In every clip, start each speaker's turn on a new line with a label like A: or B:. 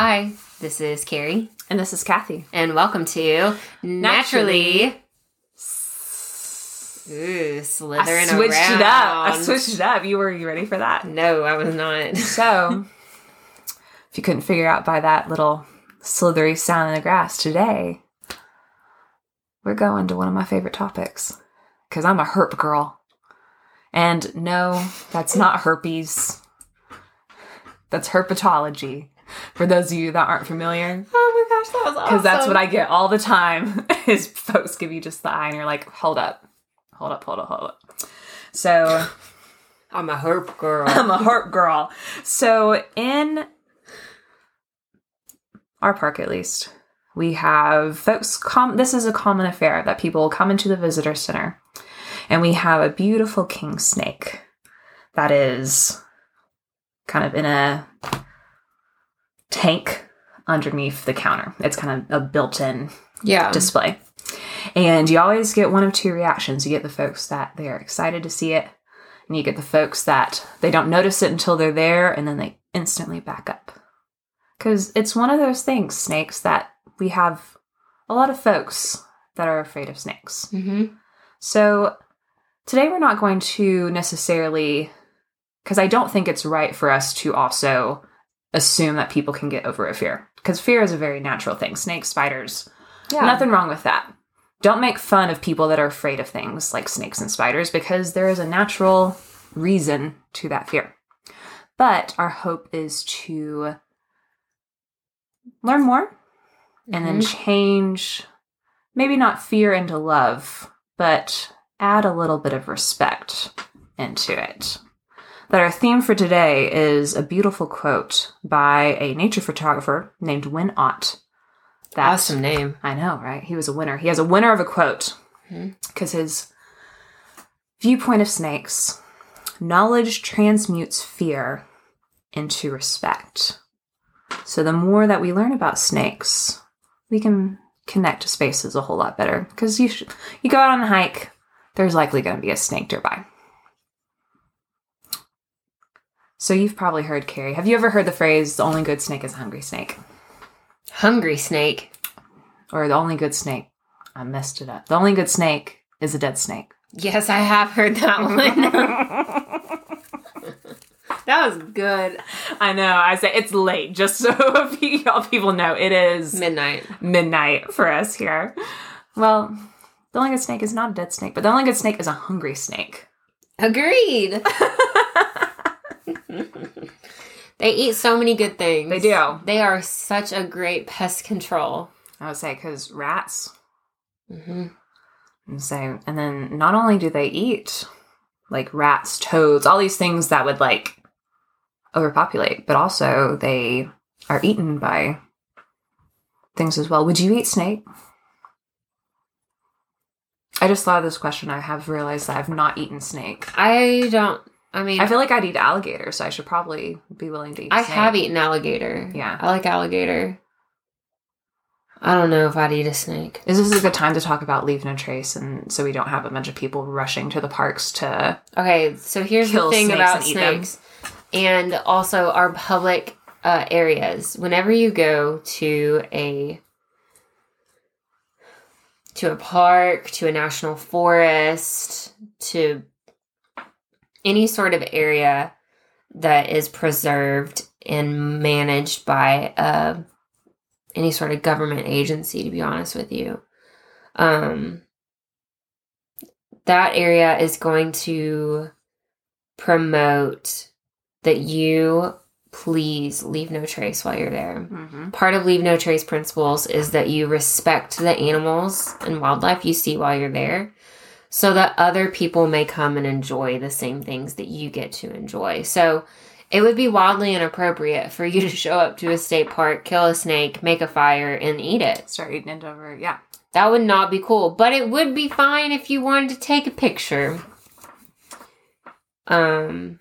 A: Hi, this is Carrie,
B: And this is Cathy.
A: and welcome to Naturally. Ooh, slithering I
B: switched it up. I switched it up. You were you ready for that?
A: No, I was not.
B: So, if you couldn't figure out by that little slithery sound in the grass today, we're going to one of my favorite topics because I'm a herp girl. And no, that's not herpes. That's herpetology. For those of you that aren't familiar,
A: Oh my gosh, that was awesome.
B: because that's what I get all the time. Is folks give you just the eye, and you're like, hold up, hold up, hold up, hold up. So
A: I'm a herp girl.
B: I'm a herp girl. So in our park, at least, we have folks. Com- this is a common affair that people come into the visitor center, and we have a beautiful king snake that is kind of in a tank underneath the counter. It's kind of a built-in
A: yeah.
B: display. And you always get one of two reactions. You get the folks that they are excited to see it, and you get the folks that they don't notice it until they're there and then they instantly back up. Because it's one of those things, snakes, that we have a lot of folks that are afraid of snakes.
A: hmm
B: So today we're not going to necessarily, because I don't think it's right for us to also assume that people can get over a fear. Because fear is a very natural thing. Snakes, spiders,
A: Yeah.
B: Nothing wrong with that. Don't make fun of people that are afraid of things like snakes and spiders because there is a natural reason to that fear. But our hope is to learn more and then mm-hmm. change maybe not fear into love, but add a little bit of respect into it. That our theme for today is a beautiful quote by a nature photographer named Win Ott. That
A: Awesome name.
B: I know, right? He was a winner. He has a winner of a quote
A: hmm.
B: because his viewpoint of snakes knowledge transmutes fear into respect. So the more that we learn about snakes, we can connect to spaces a whole lot better. Because you sh- you go out on a hike, there's likely going to be a snake nearby. So you've probably heard Carrie. Have you ever heard the phrase "the only good snake is a hungry snake"?
A: Hungry snake.
B: or the only good snake. I messed it up. The only good snake is a dead snake.
A: Yes, I have heard that one. that was good.
B: I know. I say it's late, just so you, all people know it is
A: Midnight.
B: midnight for us here. Well, the only good snake is not a dead snake, but the only good snake is a hungry snake.
A: Agreed. they eat so many good things.
B: They do.
A: They are such a great pest control.
B: I would say because rats.
A: hmm
B: And say, and then not only do they eat like rats, toads, all these things that would like overpopulate, but also they are eaten by things as well. Would you eat snake? I just thought of this question. I have realized that I've not eaten snake.
A: I don't. I mean,
B: I feel like I'd eat alligator, so I should probably be willing to eat.
A: I
B: snake.
A: have eaten alligator.
B: Yeah.
A: I like alligator. I don't know if I'd eat a snake.
B: Is this a good time to talk about leave no trace, and so we don't have a bunch of people rushing to the parks to?
A: Okay, so here's the thing
B: snakes
A: about
B: and
A: snakes, and also our public uh, areas. Whenever you go to a to a park, to a national forest, to any sort of area that is preserved and managed by uh, any sort of government agency, to be honest with you, um, that area is going to promote that you please leave no trace while you're there.
B: Mm-hmm.
A: Part of leave no trace principles is that you respect the animals and wildlife you see while you're there so that other people may come and enjoy the same things that you get to enjoy. So it would be wildly inappropriate for you to show up to a state park, kill a snake, make a fire, and eat it.
B: Start eating it over. Yeah.
A: That would not be cool, but it would be fine if you wanted to take a picture. Um,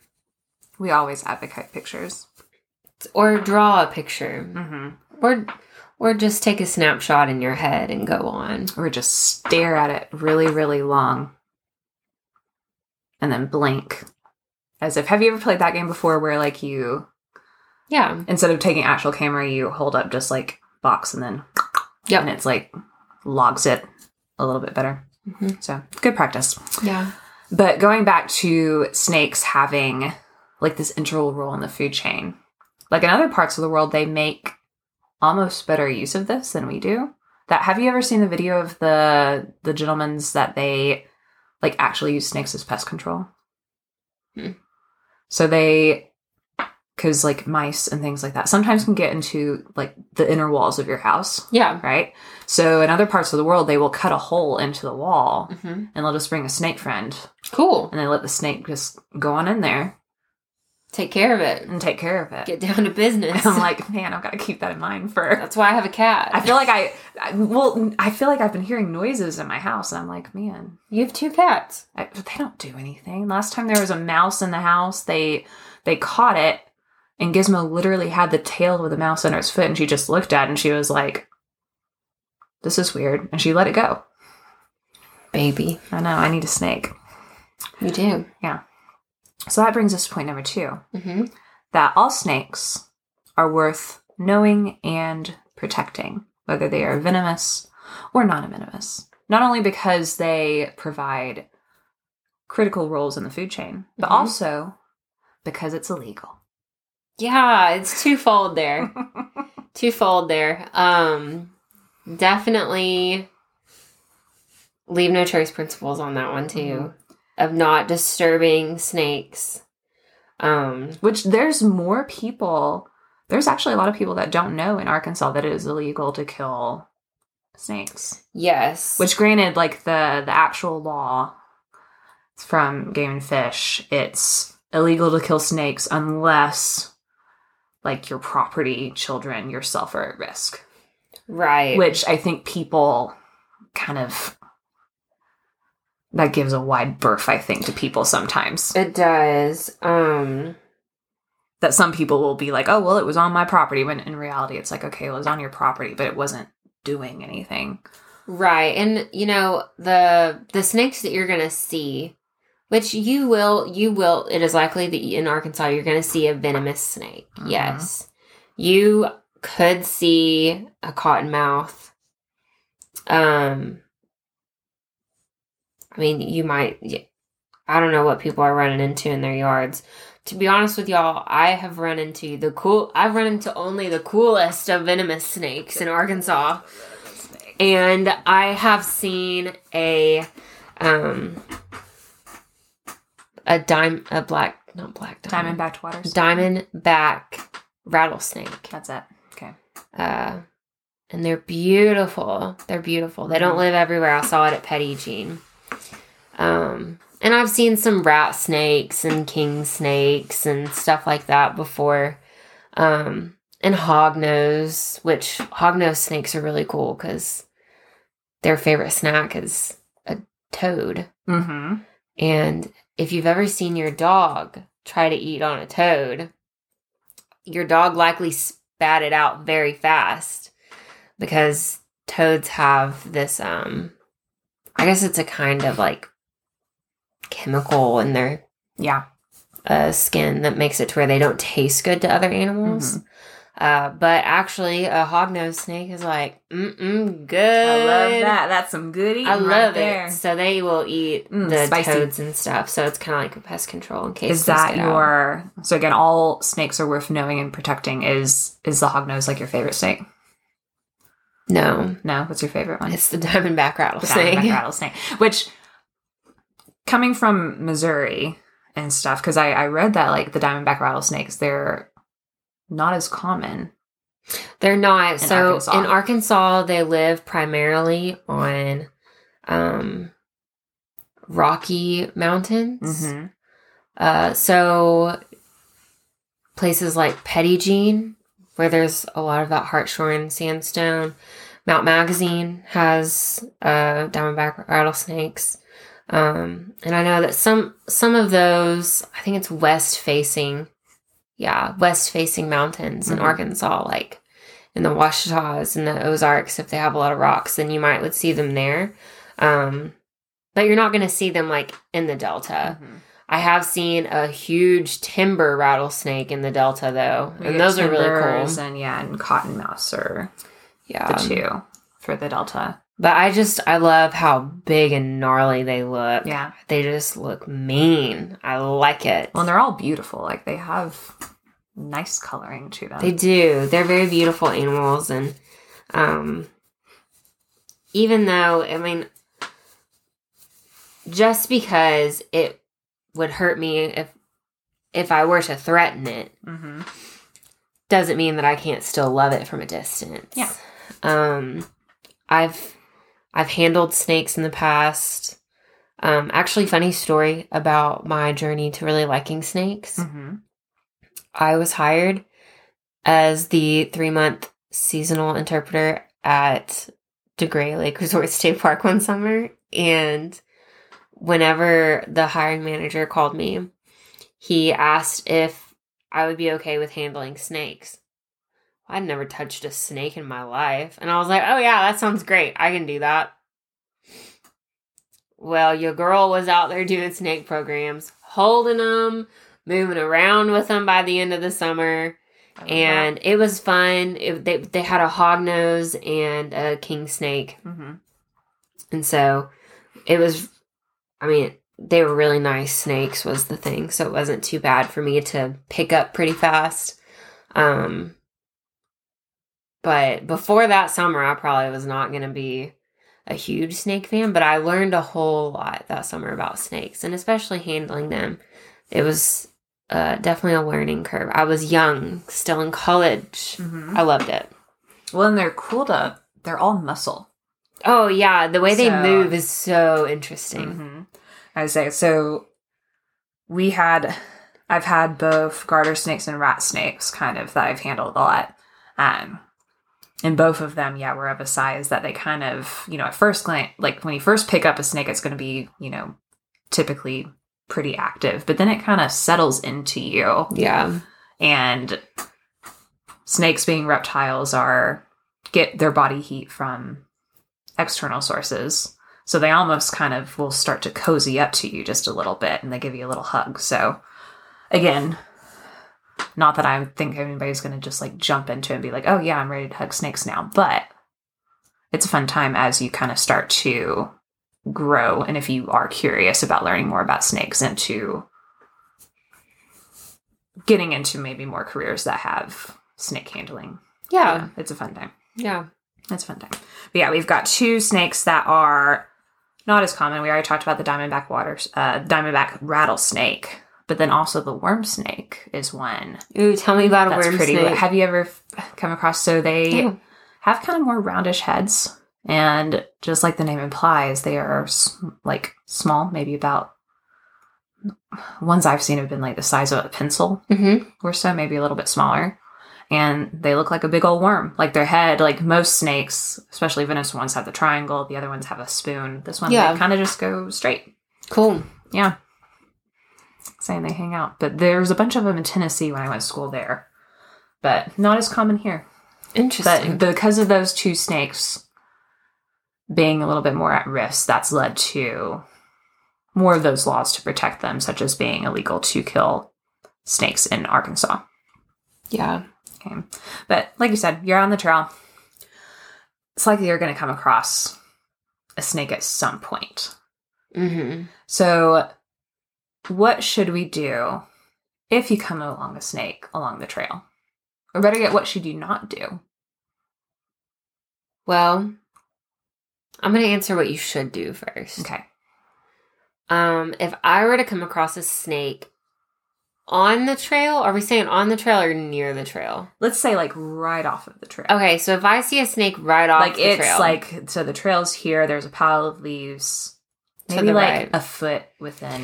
B: We always advocate pictures.
A: or draw a picture,
B: Mm-hmm.
A: or or just take a snapshot in your head and go on.
B: Or just stare at it really, really long, and then blink, as if. Have you ever played that game before, where like you
A: Yeah.
B: Instead of taking actual camera, you hold up just like box and then
A: Yep.
B: and it's like logs it a little bit better.
A: Mhm.
B: So good practice.
A: Yeah.
B: But going back to snakes having like this integral role in the food chain, like in other parts of the world, they make almost better use of this than we do. That have you ever seen the video of the the gentlemen's that they like actually use snakes as pest control?
A: Hmm.
B: So they because like mice and things like that sometimes can get into like the inner walls of your house,
A: Yeah.
B: right? So in other parts of the world, they will cut a hole into the wall
A: hmm
B: and they'll just bring a snake friend
A: Cool.
B: and they let the snake just go on in there
A: Take care of it.
B: and take care of it.
A: Get down to business.
B: And I'm like, man, I've got to keep that in mind for.
A: That's why I have a cat.
B: I feel like I, I, well, I feel like I've been hearing noises in my house, and I'm like, man,
A: you have two cats.
B: I, but they don't do anything. Last time there was a mouse in the house, they they caught it, and Gizmo literally had the tail of the mouse under its foot, and she just looked at it and she was like, "This is weird," and she let it go.
A: Baby.
B: I know, I need a snake.
A: You do.
B: So that brings us to point number two.
A: Mm-hmm.
B: that all snakes are worth knowing and protecting, whether they are venomous or non venomous. Not only because they provide critical roles in the food chain, but
A: Mhm.
B: also because it's illegal.
A: Yeah, it's twofold there. twofold there. Um, definitely leave no trace principles on that one too, of not disturbing snakes. Um,
B: Which there's more people, there's actually a lot of people that don't know in Arkansas that it is illegal to kill snakes.
A: yes,
B: Which granted, like the the actual law from Game and Fish, it's illegal to kill snakes unless like your property, children, yourself are at risk.
A: right,
B: Which I think people kind of that gives a wide berth, I think, to people sometimes.
A: it does. Um,
B: That some people will be like, oh well, it was on my property, when in reality it's like, okay, well, it was on your property, but it wasn't doing anything.
A: Right. And you know, the the snakes that you're going to see which you will you will it is likely that in Arkansas you're going to see a venomous snake.
B: Mhm.
A: Yes. You could see a cottonmouth. Um I mean, you might I don't know what people are running into in their yards. To be honest with y'all, I have run into the cool I've run into only the coolest of venomous snakes in Arkansas and I have seen a um a dime a black not black diamond
B: Diamondback waters.
A: diamondback rattlesnake
B: That's it. Okay.
A: uh and they're beautiful they're beautiful they don't live everywhere I saw it at Petit Jean um and I've seen some rat snakes and king snakes and stuff like that before um and hognose which hognose snakes are really cool because their favorite snack is a toad
B: Mm-hmm.
A: and if you've ever seen your dog try to eat on a toad, your dog likely spat it out very fast because toads have this um I guess it's a kind of like chemical in their
B: Yeah.
A: uh, skin that makes it to where they don't taste good to other animals. Uh, but actually, a hognose snake is like, mm-mm, good.
B: I love that. That's some good eating
A: I
B: right
A: love
B: there.
A: it. So they will eat
B: Mm,
A: the
B: spicy.
A: toads and stuff. So it's kind of like a pest control in case
B: Is that
A: get out.
B: your so again? All snakes are worth knowing and protecting. Is is the hognose like your favorite snake?
A: no?
B: No, what's your favorite one?
A: It's the diamondback
B: The
A: rattlesnake.
B: diamondback rattlesnake. Which, coming from Missouri and stuff, because I, I read that like the diamondback rattlesnakes, they're not as common.
A: They're not. so
B: Arkansas.
A: in Arkansas, they live primarily on um, rocky mountains.
B: Mm-hmm.
A: Uh, so places like Petit Jean, where there's a lot of that Hartshorne sandstone. Mount Magazine has uh, diamondback rattlesnakes, um, and I know that some some of those. I think it's west facing, yeah, west facing mountains in
B: Mhm.
A: Arkansas, like in the Ouachitas and the Ozarks. If they have a lot of rocks, then you might would see them there. Um, but you're not going to see them like in the Delta.
B: Mm-hmm.
A: I have seen a huge timber rattlesnake in the Delta though,
B: We
A: and those are really cool.
B: And yeah, and cottonmouths are
A: Yeah,
B: the two for the Delta.
A: But I just I love how big and gnarly they look.
B: Yeah.
A: they just look mean. I like it.
B: Well, and they're all beautiful. Like they have nice coloring to them.
A: They do. They're very beautiful animals, and um, even though I mean, just because it would hurt me if if I were to threaten it,
B: hmm
A: doesn't mean that I can't still love it from a distance.
B: Yeah.
A: Um, I've I've handled snakes in the past. Um, actually, funny story about my journey to really liking snakes.
B: hmm
A: I was hired as the three month seasonal interpreter at DeGray Lake Resort State Park one summer. And whenever the hiring manager called me, he asked if I would be okay with handling snakes. I'd never touched a snake in my life. And I was like, oh, yeah, that sounds great. I can do that. Well, your girl was out there doing snake programs, holding them, moving around with them by the end of the summer. And it was fun. It, they, they had a hog nose and a king snake.
B: Hmm
A: and so it was i mean they were really nice. Snakes was the thing so it wasn't too bad for me to pick up pretty fast. Um but before that summer i probably was not going to be a huge snake fan but i learned a whole lot that summer about snakes and especially handling them it was uh, definitely a learning curve i was young still in college
B: hmm
A: i loved it
B: Well, and they're cool to. They're all muscle.
A: oh yeah the way they move is so interesting
B: hmm I would say so. We had, I've had both garter snakes and rat snakes, kind of that I've handled a lot. Um, and both of them, yeah, were of a size that they kind of, you know, at first glance, like when you first pick up a snake, it's going to be, you know, typically pretty active, but then it kind of settles into you.
A: yeah
B: And snakes, being reptiles, are get their body heat from external sources. So they almost kind of will start to cozy up to you just a little bit and they give you a little hug. So again, not that I think anybody's going to just like jump into it and be like, oh yeah, I'm ready to hug snakes now. But it's a fun time as you kind of start to grow. And if you are curious about learning more about snakes and to getting into maybe more careers that have snake handling.
A: yeah
B: It's a fun time.
A: yeah
B: It's a fun time. But yeah, we've got two snakes that are not as common. We already talked about the diamondback water, uh, diamondback rattlesnake, but then also the worm snake is one
A: ooh tell me about a
B: that's
A: worm
B: pretty.
A: snake
B: Have you ever come across? So they
A: No.
B: have kind of more roundish heads, and just like the name implies, they are like small, maybe about. Ones I've seen have been like the size of a pencil
A: mm-hmm.
B: or so, maybe a little bit smaller. And they look like a big old worm. Like their head, like most snakes, especially venomous ones, have the triangle. The other ones have a spoon. This one,
A: Yeah.
B: they kind of just go straight.
A: cool
B: Yeah. Saying they hang out. But there's a bunch of them in Tennessee when I went to school there. But not as common here.
A: interesting
B: But because of those two snakes being a little bit more at risk, that's led to more of those laws to protect them, such as being illegal to kill snakes in Arkansas.
A: yeah
B: Okay. But like you said, you're on the trail. It's likely you're going to come across a snake at some point.
A: mm-hmm.
B: So, what should we do if you come along a snake along the trail? Or better yet, what should you not do?
A: well i'm going to answer what you should do first
B: Okay.
A: um if i were to come across a snake on the trail are we saying on the trail or near the trail
B: Let's say like right off of the trail.
A: okay so if i see a snake right off
B: like
A: the
B: it's
A: trail
B: like so the trail's here, there's a pile of leaves.
A: To
B: Maybe
A: the
B: like
A: right.
B: a foot within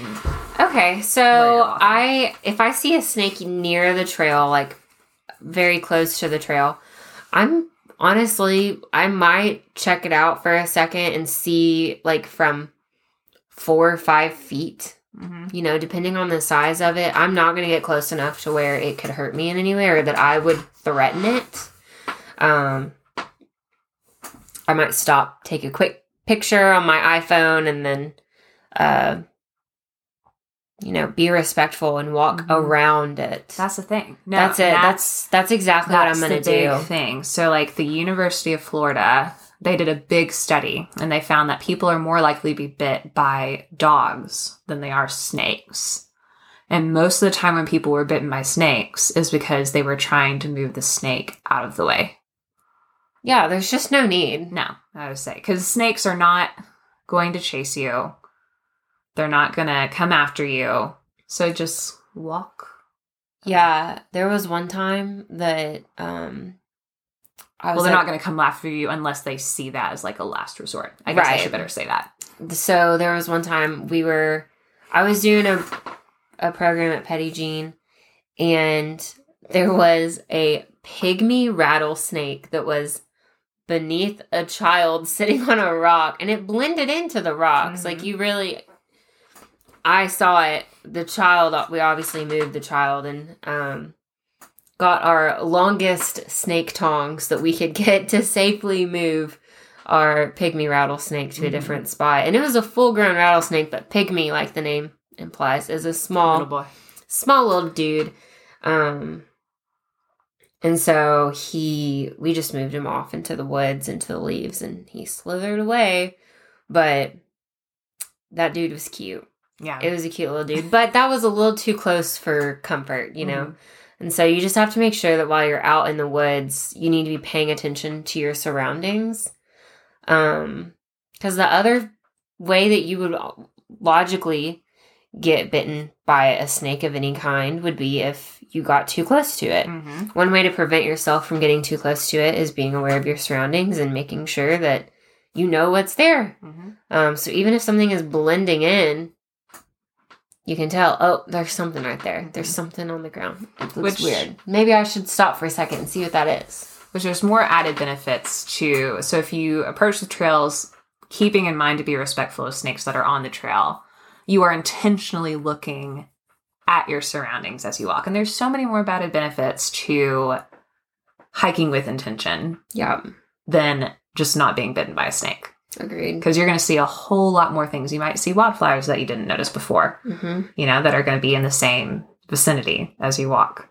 A: Okay, so I if I see a snake near the trail, like very close to the trail, I'm honestly I might check it out for a second and see like from four or five feet.
B: Mhm.
A: You know, depending on the size of it, I'm not gonna get close enough to where it could hurt me in any way or that I would threaten it. Um, I might stop, take a quick picture on my iPhone, and then, uh, you know, be respectful and walk
B: Mhm.
A: around it.
B: That's the thing. No,
A: that's it. That's that's exactly what I'm going to do.
B: thing. So, like the University of Florida, they did a big study and they found that people are more likely to be bit by dogs than they are snakes. And most of the time, when people were bitten by snakes, is because they were trying to move the snake out of the way.
A: Yeah, there's just no need.
B: No, I would say because snakes are not going to chase you. They're not going to come after you. So just walk.
A: Yeah, there was one time that um I was
B: Well, they're
A: at-
B: not going to come after you unless they see that as like a last resort. I guess I should better say that.
A: so there was one time we were I was doing a a program at Petit Jean and there was a pygmy rattlesnake that was beneath a child sitting on a rock and it blended into the rocks
B: Mhm.
A: like you really I saw it the child we obviously moved the child and um got our longest snake tongs that we could get to safely move our pygmy rattlesnake to a
B: Mhm.
A: different spot. And it was a full grown rattlesnake, but pygmy, like the name implies, is a small
B: Little boy.
A: small little dude. Um and so he we just moved him off into the woods, into the leaves, and he slithered away. But that dude was cute.
B: Yeah.
A: It was a cute little dude. But that was a little too close for comfort, you know?
B: Mhm.
A: And so you just have to make sure that while you're out in the woods, you need to be paying attention to your surroundings. Um, because the other way that you would logically get bitten by a snake of any kind would be if you got too close to it.
B: Mhm.
A: One way to prevent yourself from getting too close to it is being aware of your surroundings and making sure that you know what's there.
B: Mhm.
A: Um, so even if something is blending in, you can tell, oh, there's something right there. There's mm-hmm. something on the ground. It looks
B: Which-
A: weird. Maybe I should stop for a second and see what that is.
B: Which there's more added benefits to. So if you approach the trails, keeping in mind to be respectful of snakes that are on the trail, you are intentionally looking at your surroundings as you walk. And there's so many more added benefits to hiking with intention
A: Yeah,
B: than just not being bitten by a snake.
A: Agreed.
B: Because you're going to see a whole lot more things. You might see wildflowers that you didn't notice before,
A: hmm
B: you know, that are going to be in the same vicinity as you walk.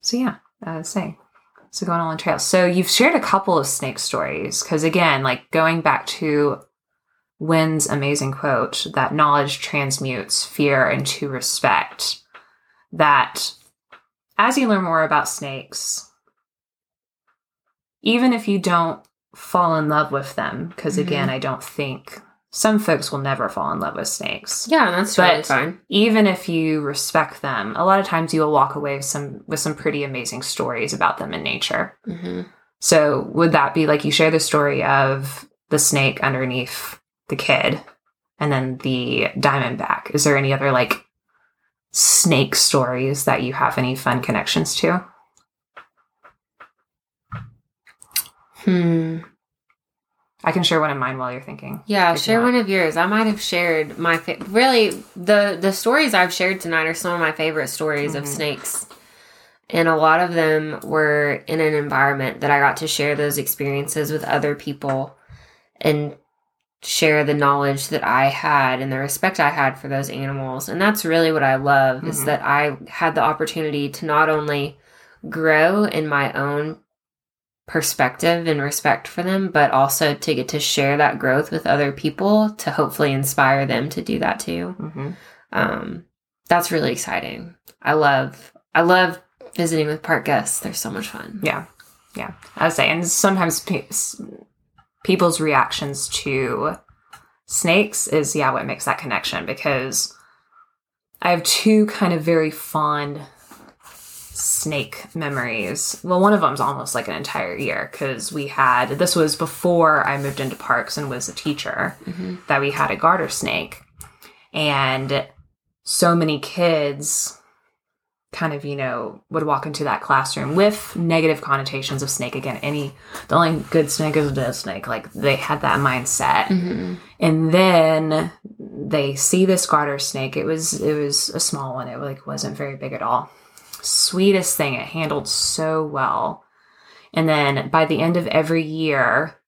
B: So, yeah, I would say. So, going on trails. So, you've shared a couple of snake stories. Because, again, like going back to Wynn's amazing quote that knowledge transmutes fear into respect, that as you learn more about snakes, even if you don't fall in love with them, because
A: Mhm.
B: again, I don't think some folks will never fall in love with snakes.
A: Yeah, that's
B: But-
A: totally fine.
B: Even if you respect them, a lot of times you will walk away with some with some pretty amazing stories about them in nature.
A: hmm
B: So would that be like you share the story of the snake underneath the kid and then the diamondback? Is there any other like snake stories that you have any fun connections to?
A: Hmm.
B: I can share one of mine while you're thinking.
A: Yeah, share one of yours. I might have shared my fa- really the the stories I've shared tonight are some of my favorite stories of
B: Mhm.
A: snakes, and a lot of them were in an environment that I got to share those experiences with other people, and share the knowledge that I had and the respect I had for those animals. And that's really what I love is
B: Mhm.
A: that I had the opportunity to not only grow in my own perspective and respect for them, but also to get to share that growth with other people to hopefully inspire them to do that too.
B: Mm-hmm.
A: Um, that's really exciting. I love, I love visiting with park guests. They're so much fun.
B: Yeah, yeah. I would say, and sometimes pe- people's reactions to snakes is yeah what makes that connection because I have two kind of very fond snake memories. Well, one of them's almost like an entire year because we had this was before I moved into parks and was a teacher
A: hmm
B: that we had a garter snake. And so many kids kind of you know would walk into that classroom with negative connotations of snake. Again any the only good snake is a dead snake. Like they had that mindset.
A: Hmm
B: and then they see this garter snake. It was it was a small one. It like wasn't very big at all sweetest thing it handled so well and then by the end of every year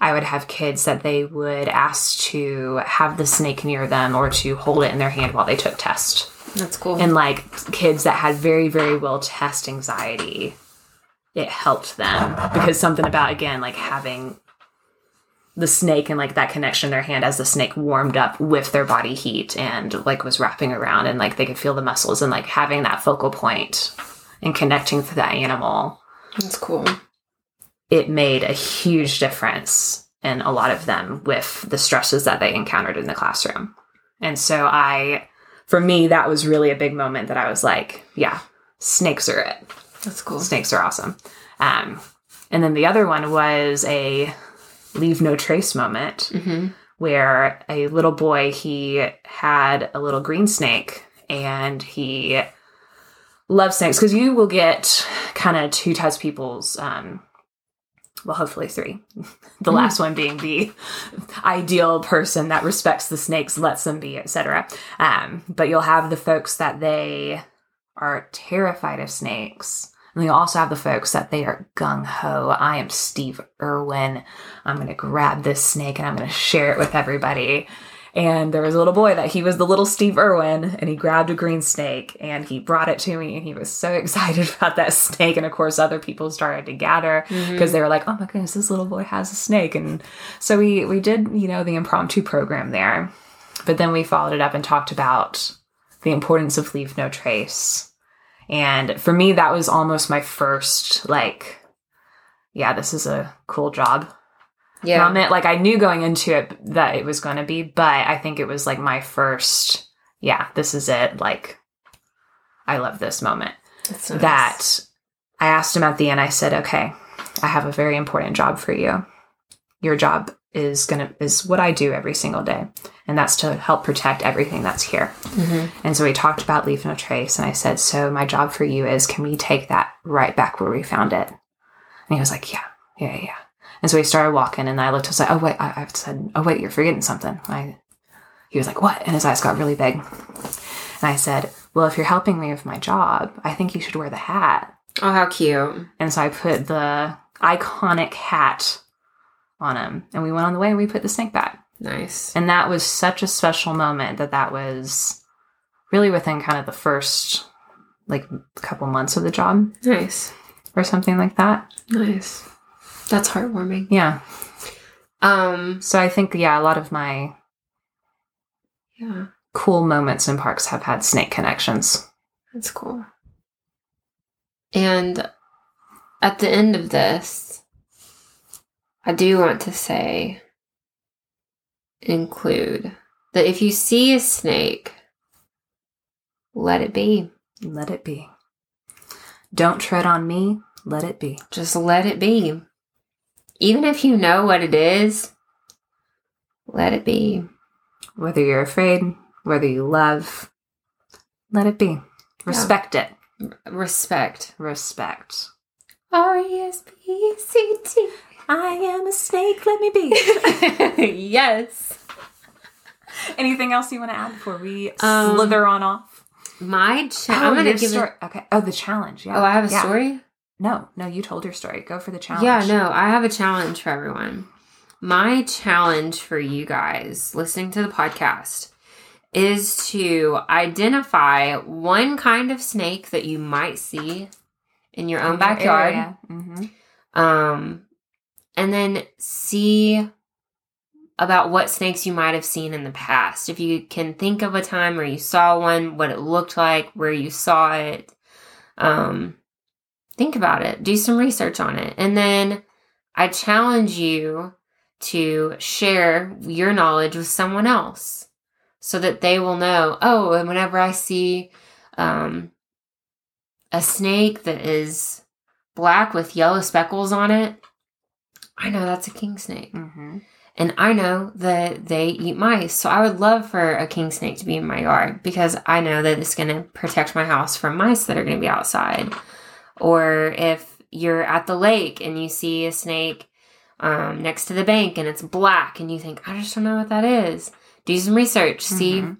B: I would have kids that they would ask to have the snake near them or to hold it in their hand while they took tests.
A: That's cool.
B: And like kids that had very, very well test anxiety, it helped them because something about, again, like having the snake and like that connection in their hand as the snake warmed up with their body heat and like was wrapping around and like they could feel the muscles and like having that focal point and connecting to that animal
A: That's cool.
B: it made a huge difference in a lot of them with the stresses that they encountered in the classroom. And so I, for me, that was really a big moment that I was like, yeah, snakes are it.
A: That's cool.
B: Snakes are awesome. Um, and then the other one was a leave no trace moment
A: Mm-hmm.
B: where a little boy he had a little green snake and he loves snakes because you will get kind of two types of people's um well hopefully three the
A: Mm.
B: last one being the ideal person that respects the snakes lets them be etc um but you'll have the folks that they are terrified of snakes and you'll also have the folks that they are gung-ho i am steve irwin i'm going to grab this snake and i'm going to share it with everybody and there was a little boy that he was the little Steve Irwin, and he grabbed a green snake and he brought it to me, and he was so excited about that snake. And of course, other people started to gather mm-hmm. because they were like, "Oh my goodness, this little boy has a snake!" And so we we did you know the impromptu program there, but then we followed it up and talked about the importance of leave no trace. And for me, that was almost my first like, yeah, this is a cool job
A: Yeah.
B: moment. Like I knew going into it that it was going to be, but I think it was like my first, yeah, this is it. Like, I love this moment.
A: Nice.
B: That I asked him at the end, I said, okay, I have a very important job for you. Your job is to, is what I do every single day. And that's to help protect everything that's here.
A: Mhm.
B: And so we talked about leave no trace. And I said, so my job for you is, can we take that right back where we found it? And he was like, yeah, yeah, yeah. And so we started walking, and I looked. I was like, "Oh wait," I, I said, "Oh wait, you're forgetting something." I, he was like, "What?" And his eyes got really big. And I said, "Well, if you're helping me with my job, I think you should wear the hat."
A: Oh, how cute.
B: And so I put the iconic hat on him, and we went on the way, and we put the snake back.
A: Nice.
B: And that was such a special moment that that was really within kind of the first like couple months of the job
A: Nice.
B: or something like that.
A: Nice. That's heartwarming.
B: Yeah.
A: Um,
B: So I think yeah, a lot of my
A: yeah,
B: cool moments in parks have had snake connections.
A: that's cool. And at the end of this, I do want to say include that if you see a snake, let it be.
B: Let it be. Don't tread on me. Let it be.
A: Just let it be. Even if you know what it is, let it be.
B: Whether you're afraid, whether you love, let it be. Respect it.
A: Respect.
B: Respect.
A: R E S P C T.
B: I am a snake. Let me be.
A: yes.
B: Anything else you want to add before we
A: Um,
B: slither on off?
A: My cha- I'm gonna give
B: story.
A: it.
B: Okay. Oh, the challenge. Yeah.
A: Oh, I have a
B: Yeah.
A: story.
B: No, no, you told your story. Go for the challenge.
A: Yeah, no, I have a challenge for everyone. My challenge for you guys listening to the podcast is to identify one kind of snake that you might see in your own backyard.
B: Mm-hmm.
A: Um, and then see about what snakes you might have seen in the past. If you can think of a time where you saw one, what it looked like, where you saw it, um, think about it, do some research on it. And then I challenge you to share your knowledge with someone else so that they will know, oh, and whenever I see um, a snake that is black with yellow speckles on it, I know that's a king snake.
B: Mm-hmm.
A: And I know that they eat mice. So I would love for a king snake to be in my yard because I know that it's going to protect my house from mice that are going to be outside. Or if you're at the lake and you see a snake um, next to the bank and it's black and you think, I just don't know what that is, do some research. See,
B: Mhm.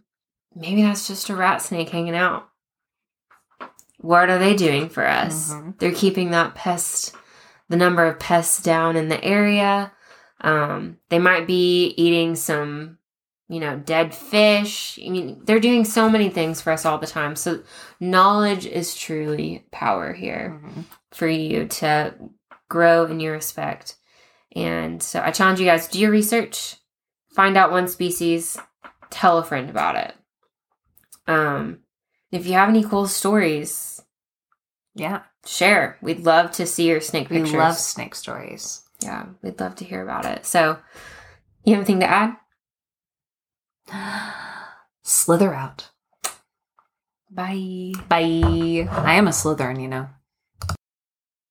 A: maybe that's just a rat snake hanging out. What are they doing for us?
B: Mhm.
A: They're keeping that pest, the number of pests down in the area. Um, they might be eating some, you know, dead fish. I mean, they're doing so many things for us all the time. So, knowledge is truly power here
B: Mhm.
A: for you to grow in your respect. And so, I challenge you guys do your research, find out one species, tell a friend about it. Um, if you have any cool stories,
B: Yeah.
A: Share. We'd love to see your snake
B: We
A: pictures.
B: love snake stories.
A: yeah, we'd love to hear about it. So, you have anything to add?
B: Slither out.
A: Bye.
B: Bye. I am a Slytherin, you know.